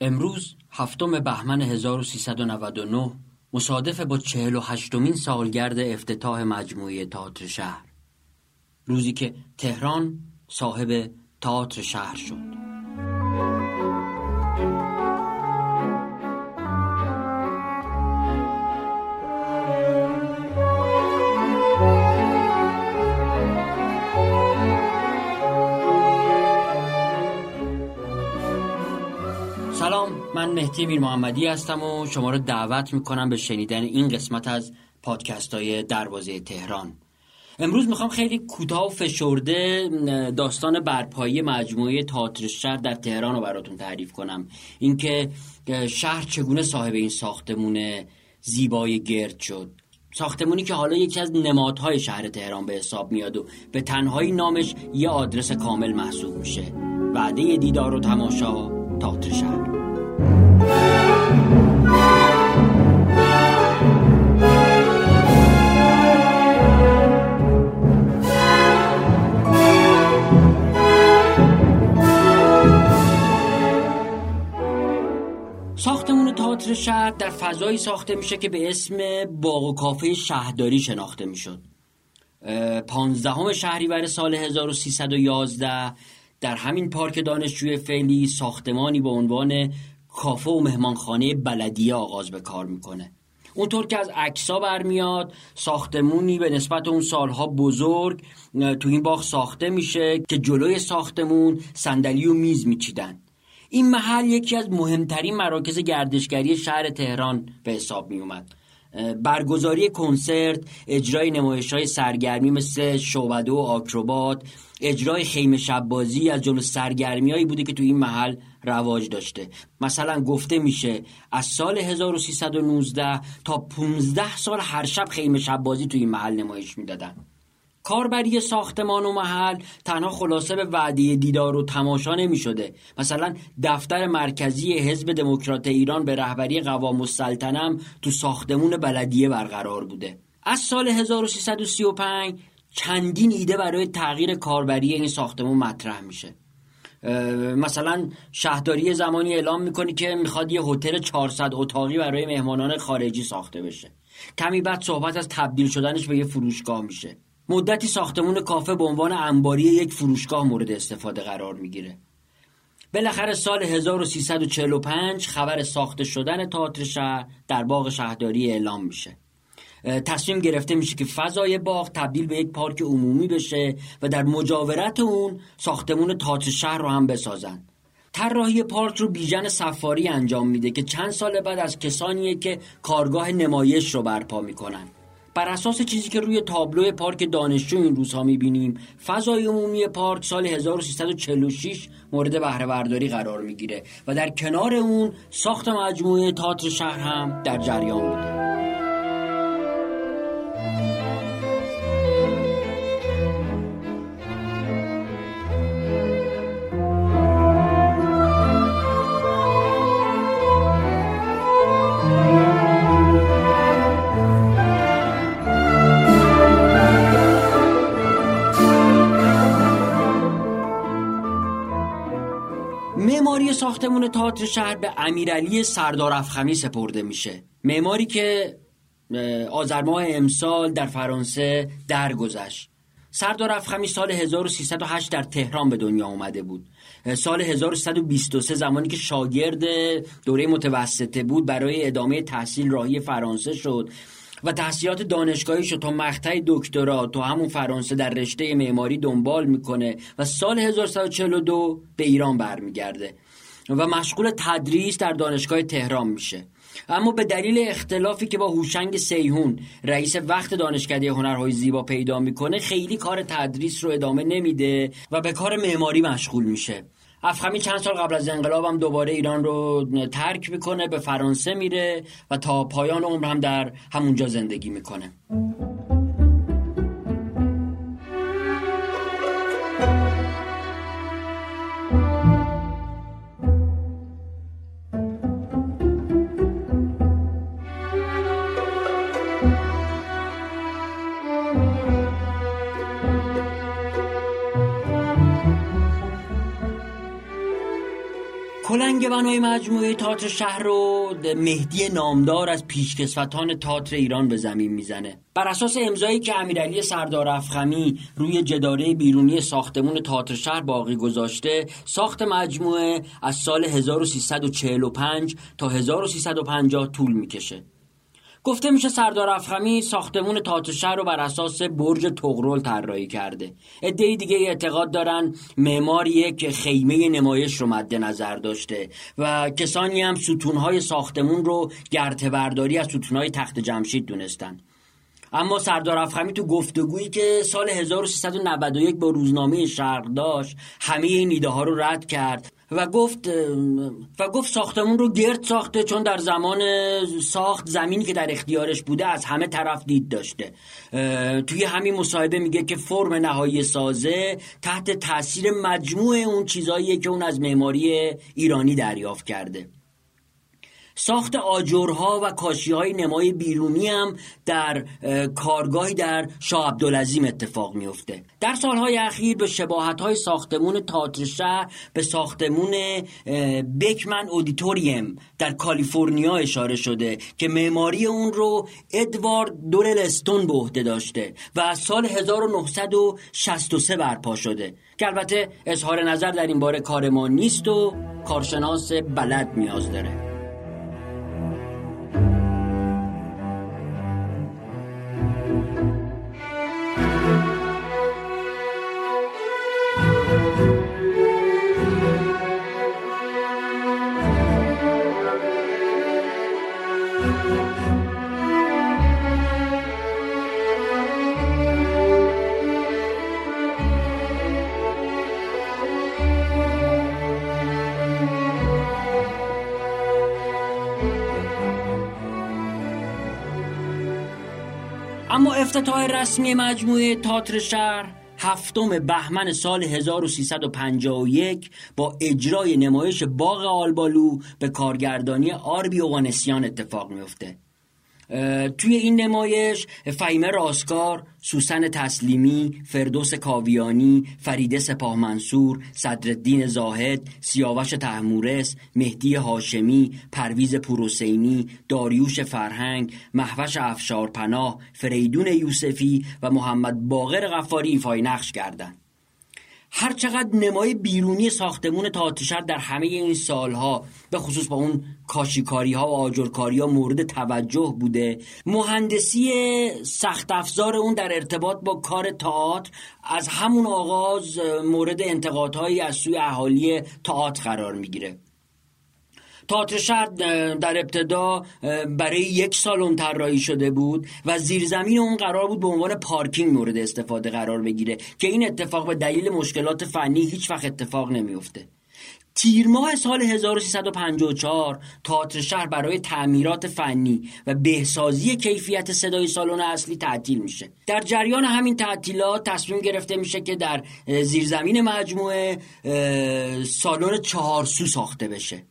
امروز هفتم بهمن 1399 مصادف با 48 مین سالگرد افتتاح مجموعه تئاتر شهر. روزی که تهران صاحب تئاتر شهر شد. مهدی میر محمدی هستم و شما رو دعوت می‌کنم به شنیدن این قسمت از پادکست های دروازه تهران. امروز می‌خوام خیلی کوتاه و فشرده داستان برپایی مجموعه تئاتر شهر در تهران رو براتون تعریف کنم. اینکه شهر چگونه صاحب این ساختمون زیبای گرد شد. ساختمونی که حالا یکی از نمادهای شهر تهران به حساب میاد و به تنهایی نامش یه آدرس کامل محسوب میشه. وعده دیدار و تماشا تئاتر شهر. تئاتر شهر در فضایی ساخته میشه که به اسم باغ و کافه شهرداری شناخته می‌شد. پانزدهم شهریور سال 1311 در همین پارک دانشجوی فعلی ساختمانی به عنوان کافه و مهمانخانه بلدیه آغاز به کار می‌کنه اونطور که از عکسا برمیاد ساختمونی به نسبت اون سالها بزرگ تو این باغ ساخته میشه که جلوی ساختمون صندلی و میز میچیدن این محل یکی از مهمترین مراکز گردشگری شهر تهران به حساب می اومد برگزاری کنسرت اجرای نمایش های سرگرمی مثل شوبده و آکروبات اجرای خیمه شبازی از جمله سرگرمیایی بوده که تو این محل رواج داشته. مثلا گفته میشه از سال 1319 تا 15 سال هر شب خیمه شبازی تو این محل نمایش می‌دادن. کاربری ساختمان و محل تنها خلاصه به وعده دیدار و تماشا نمی شده مثلا دفتر مرکزی حزب دموکرات ایران به رهبری قوام السلطنم تو ساختمون بلدیه برقرار بوده. از سال 1335 چندین ایده برای تغییر کاربری این ساختمون مطرح میشه. مثلا شهرداری زمانی اعلام می‌کنه که می‌خواد یه هتل 400 اتاقی برای مهمانان خارجی ساخته بشه. کمی بعد صحبت از تبدیل شدنش به یه فروشگاه میشه. مدتی ساختمون کافه به عنوان انباری یک فروشگاه مورد استفاده قرار می‌گیره. بالاخره سال 1345 خبر ساخته شدن تئاتر شهر در باغ شهرداری اعلام میشه. تصمیم گرفته میشه که فضای باغ تبدیل به یک پارک عمومی بشه و در مجاورت اون ساختمون تئاتر شهر رو هم بسازن. طراحی پارک رو بیژن سفاری انجام میده که چند سال بعد از کسانیه که کارگاه نمایش رو برپا می‌کنن. بر اساس چیزی که روی تابلو پارک دانشجو این روزها می‌بینیم فضای عمومی پارک سال 1346 مورد بهره برداری قرار می‌گیره و در کنار اون ساخت مجموعه تئاتر شهر هم در جریان بوده. ساختمون تئاتر شهر به امیرعلی سردار افخمی سپرده میشه. معماری که آذر امسال در فرانسه درگذشت. سردار افخمی سال 1308 در تهران به دنیا اومده بود. سال 1323 زمانی که شاگرد دوره متوسطه بود برای ادامه تحصیل راهی فرانسه شد. و تحصیلات دانشگاهی شد تا مقطع دکترا تو همون فرانسه در رشته معماری دنبال می‌کنه و سال 1342 به ایران برمیگرده و مشغول تدریس در دانشگاه تهران میشه. اما به دلیل اختلافی که با هوشنگ سیهون رئیس وقت دانشکده هنرهای زیبا پیدا می‌کنه خیلی کار تدریس رو ادامه نمیده و به کار معماری مشغول میشه. افخمی چند سال قبل از انقلاب هم دوباره ایران رو ترک می‌کنه به فرانسه میره و تا پایان عمر هم در همونجا زندگی می‌کنه. بزرگ بنای مجموعه تئاتر شهر رو مهدی نامدار از پیشکسوتان تئاتر ایران به زمین می‌زنه. بر اساس امضایی که امیرعلی سردار افخمی روی جداره بیرونی ساختمون تئاتر شهر باقی گذاشته ساخت مجموعه از سال 1345 تا 1350 طول می‌کشه. گفته میشه سردار افخمی ساختمون تئاتر شهر رو بر اساس برج تغرل طراحی کرده. عده دیگه اعتقاد دارن معماریه که خیمه نمایش رو مد نظر داشته و کسانی هم ستونهای ساختمون رو گرته برداری از ستونهای تخت جمشید دونستن. اما سردار افخمی تو گفتگویی که سال 1391 با روزنامه شرق داشت همه این ایده ها رو رد کرد و گفت و گفت ساختمون رو گرد ساخته چون در زمان ساخت زمینی که در اختیارش بوده از همه طرف دید داشته. توی همین مصاحبه میگه که فرم نهایی سازه تحت تاثیر مجموع اون چیزاییه که اون از معماری ایرانی دریافت کرده. ساخت آجرها و کاشی های نمای بیرونی هم در کارگاهی در شاه عبدالعظیم اتفاق میفته در سالهای اخیر به شباهت های ساختمون تاتر شهر به ساختمون بکمن اودیتوریم در کالیفرنیا اشاره شده که معماری اون رو ادوارد دورلستون به عهده داشته و از سال 1963 برپا شده. که البته اظهار نظر در این باره کار ما نیست و کارشناس بلد نیاز داره. اما افتتاح رسمی مجموعه تاتر شهر هفتم بهمن سال 1351 با اجرای نمایش باغ آلبالو به کارگردانی آربی اوانسیان اتفاق میفته توی این نمایش فهیمه راستکار، سوسن تسلیمی، فردوس کاویانی، فریده سپاه منصور، صدرالدین زاهد، سیاوش تحمورس، مهدی هاشمی، پرویز پورحسینی، داریوش فرهنگ، مهوش افشارپناه، فریدون یوسفی و محمد باقر غفاری ایفای نقش کردند. هر چقدر نمای بیرونی ساختمون تئاتر در همه این سالها به خصوص با اون کاشیکاری ها و آجرکاری ها مورد توجه بوده مهندسی سخت افزار اون در ارتباط با کار تئاتر از همون آغاز مورد انتقادهایی از سوی اهالی تئاتر قرار می‌گیره. تئاتر شهر در ابتدا برای یک سالن طراحی شده بود و زیرزمین اون قرار بود به عنوان پارکینگ مورد استفاده قرار بگیره که این اتفاق به دلیل مشکلات فنی هیچ وقت اتفاق نمیفته تیر ماه سال 1354 تئاتر شهر برای تعمیرات فنی و بهسازی کیفیت صدای سالن اصلی تعطیل میشه. در جریان همین تعطیلات تصمیم گرفته میشه که در زیرزمین مجموعه سالن چهارسو ساخته بشه.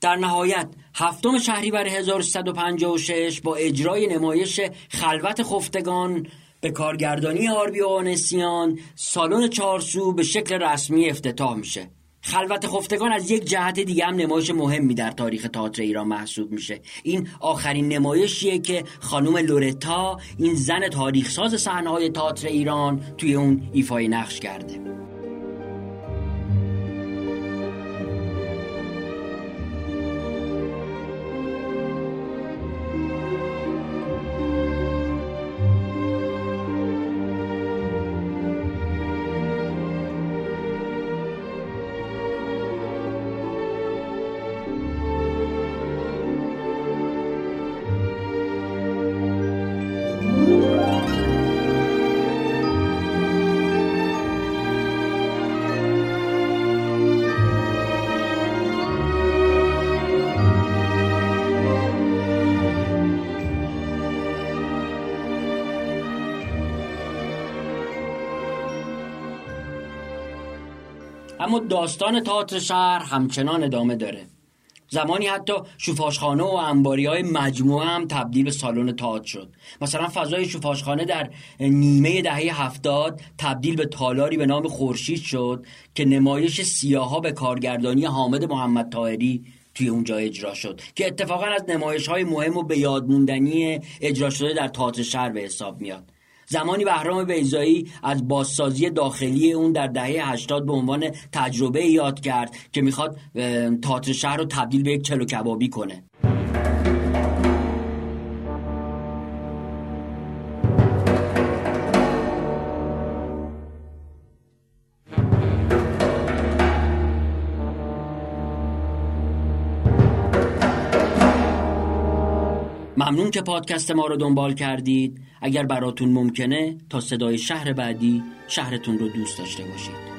در نهایت هفتم شهریور 1356 با اجرای نمایش خلوت خفتگان به کارگردانی آربی آنسیان سالن چهارسو به شکل رسمی افتتاح میشه. خلوت خفتگان از یک جهت دیگه هم نمایش مهمی در تاریخ تئاتر ایران محسوب میشه. این آخرین نمایشیه که خانم لورتا این زن تاریخ ساز صحنه‌های تئاتر ایران توی اون ایفای نقش کرده. اما داستان تئاتر شهر همچنان ادامه داره. زمانی حتی شوفاشخانه و انباری های مجموعه هم تبدیل به سالن تئاتر شد. مثلا فضای شوفاشخانه در نیمه دهه هفتاد تبدیل به تالاری به نام خورشید شد که نمایش سیاها به کارگردانی حامد محمد طاهری توی اونجا اجرا شد که اتفاقا از نمایش های مهم و به یادموندنی اجرا شده در تئاتر شهر به حساب میاد. زمانی بهرام بیزایی از بازسازی داخلی اون در دهه 80 به عنوان تجربه یاد کرد که می‌خواد تئاتر شهر رو تبدیل به یک چلو کبابی کنه. ممنون که پادکست ما رو دنبال کردید. اگر براتون ممکنه تا صدای شهر بعدی شهرتون رو دوست داشته باشید.